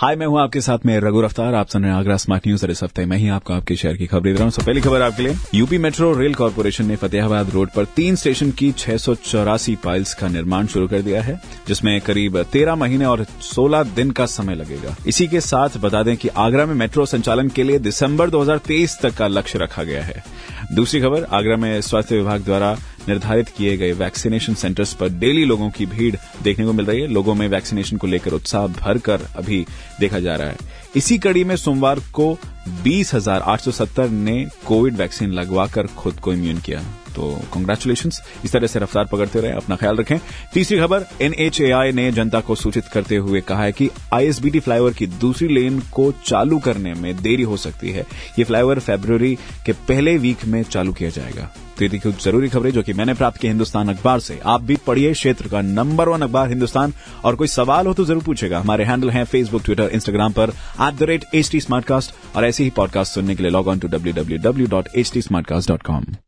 हाय, मैं हूँ आपके साथ में रघु रफ्तार। आप सुन रहे हैं आगरा स्मार्ट न्यूज़। और इस हफ़्ते मैं ही आपको आपके शहर की खबर दे रहा हूँ। सो, पहली खबर आपके लिए। यूपी मेट्रो रेल कॉरपोरेशन ने फतेहाबाद रोड पर तीन स्टेशन की छह सौ चौरासी पाइल्स का निर्माण शुरू कर दिया है, जिसमें करीब तेरह महीने और सोलह दिन का समय लगेगा। इसी के साथ बता दें कि आगरा में मेट्रो संचालन के लिए दिसंबर 2023 तक का लक्ष्य रखा गया है। दूसरी खबर, आगरा में स्वास्थ्य विभाग द्वारा निर्धारित किए गए वैक्सीनेशन सेंटर्स पर डेली लोगों की भीड़ देखने को मिल रही है। लोगों में वैक्सीनेशन को लेकर उत्साह भरकर अभी देखा जा रहा है। इसी कड़ी में सोमवार को बीस ने कोविड वैक्सीन लगवाकर खुद को इम्यून किया। तो कॉन्ग्रेचुलेशन इस तरह से रफ्तार पकड़ते रहे, अपना ख्याल रखें। तीसरी खबर एनएचएआई ने जनता को सूचित करते हुए कहा है कि आईएसबीटी फ्लाईओवर की दूसरी लेन को चालू करने में देरी हो सकती है। ये फ्लाईओवर फेब्रुवरी के पहले वीक में चालू किया जाएगा। तो ये कुछ ज़रूरी खबरें जो कि मैंने प्राप्त की हिंदुस्तान अखबार से। आप भी पढ़िए क्षेत्र का नंबर वन अखबार हिंदुस्तान। और कोई सवाल हो तो ज़रूर पूछेगा। हमारे हैंडल हैं फेसबुक ट्विटर इंस्टाग्राम पर at the rate H T और ऐसे ही पॉडकास्ट सुनने के लिए log on to W W W dot H T